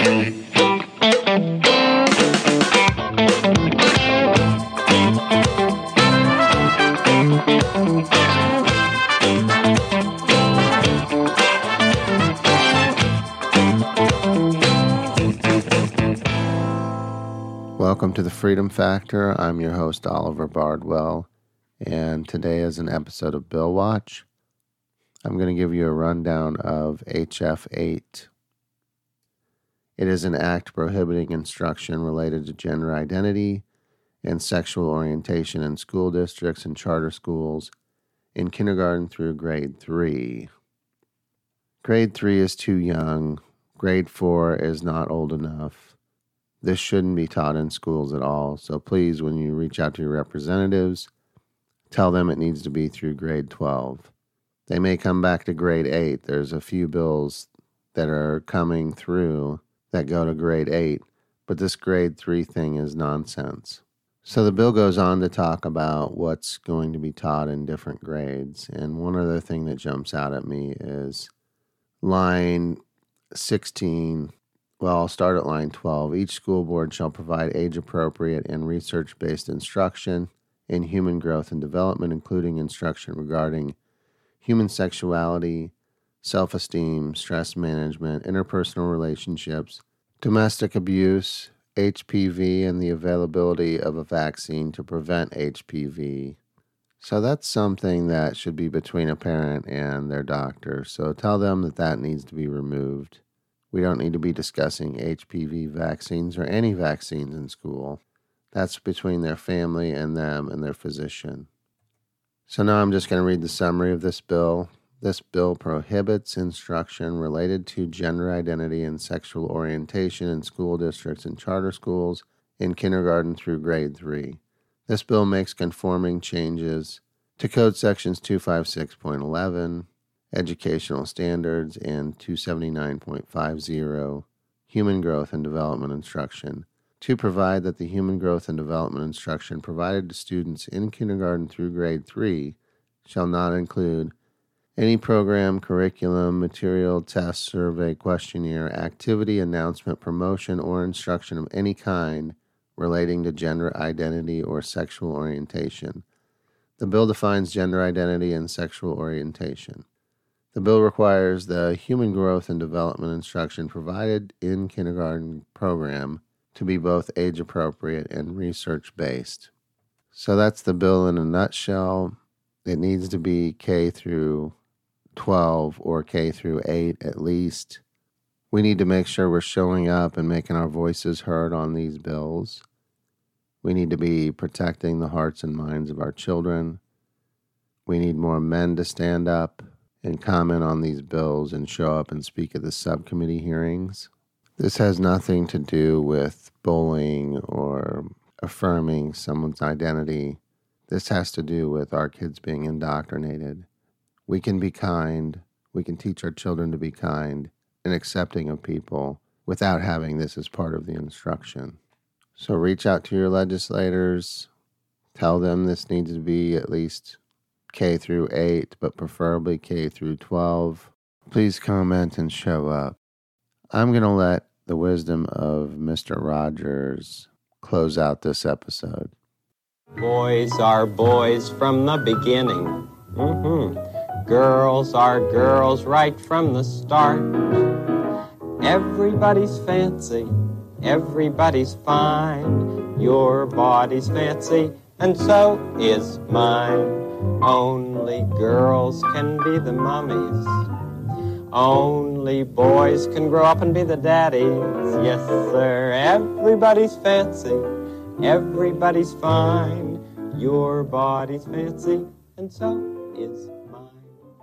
Welcome to the Freedom Factor. I'm your host, Oliver Bardwell, and today is an episode of Bill Watch. I'm going to give you a rundown of HF 8. It is an act prohibiting instruction related to gender identity and sexual orientation in school districts and charter schools in kindergarten through grade 3. Grade 3 is too young, grade 4 is not old enough. This shouldn't be taught in schools at all, so please, when you reach out to your representatives, tell them it needs to be through grade 12. They may come back to grade 8. There's a few bills that are coming through that go to grade 8, but this grade 3 thing is nonsense. So the bill goes on to talk about what's going to be taught in different grades. And one other thing that jumps out at me is line 16. Well, I'll start at line 12. Each school board shall provide age appropriate and research based instruction in human growth and development, including instruction regarding human sexuality, self esteem, stress management, interpersonal relationships, domestic abuse, HPV, and the availability of a vaccine to prevent HPV. So that's something that should be between a parent and their doctor. So tell them that that needs to be removed. We don't need to be discussing HPV vaccines or any vaccines in school. That's between their family and them and their physician. So now I'm just going to read the summary of this bill. This bill prohibits instruction related to gender identity and sexual orientation in school districts and charter schools in kindergarten through grade 3. This bill makes conforming changes to Code Sections 256.11, Educational Standards, and 279.50, Human Growth and Development Instruction, to provide that the human growth and development instruction provided to students in kindergarten through grade 3 shall not include any program, curriculum, material, test, survey, questionnaire, activity, announcement, promotion, or instruction of any kind relating to gender identity or sexual orientation. The bill defines gender identity and sexual orientation. The bill requires the human growth and development instruction provided in kindergarten program to be both age appropriate and research based. So that's the bill in a nutshell. It needs to be K through 12 or K through 8 at least. We need to make sure we're showing up and making our voices heard on these bills. We need to be protecting the hearts and minds of our children. We need more men to stand up and comment on these bills and show up and speak at the subcommittee hearings. This has nothing to do with bullying or affirming someone's identity. This has to do with our kids being indoctrinated we can be kind, we can teach our children to be kind and accepting of people without having this as part of the instruction. So reach out to your legislators, tell them this needs to be at least K through 8, but preferably K through 12. Please comment and show up. I'm going to let the wisdom of Mr. Rogers close out this episode. Boys are boys from the beginning. Mm-hmm. Girls are girls right from the start. Everybody's fancy, everybody's fine. Your body's fancy, and so is mine. Only girls can be the mummies. Only boys can grow up and be the daddies. Yes, sir. Everybody's fancy, everybody's fine. Your body's fancy, and so is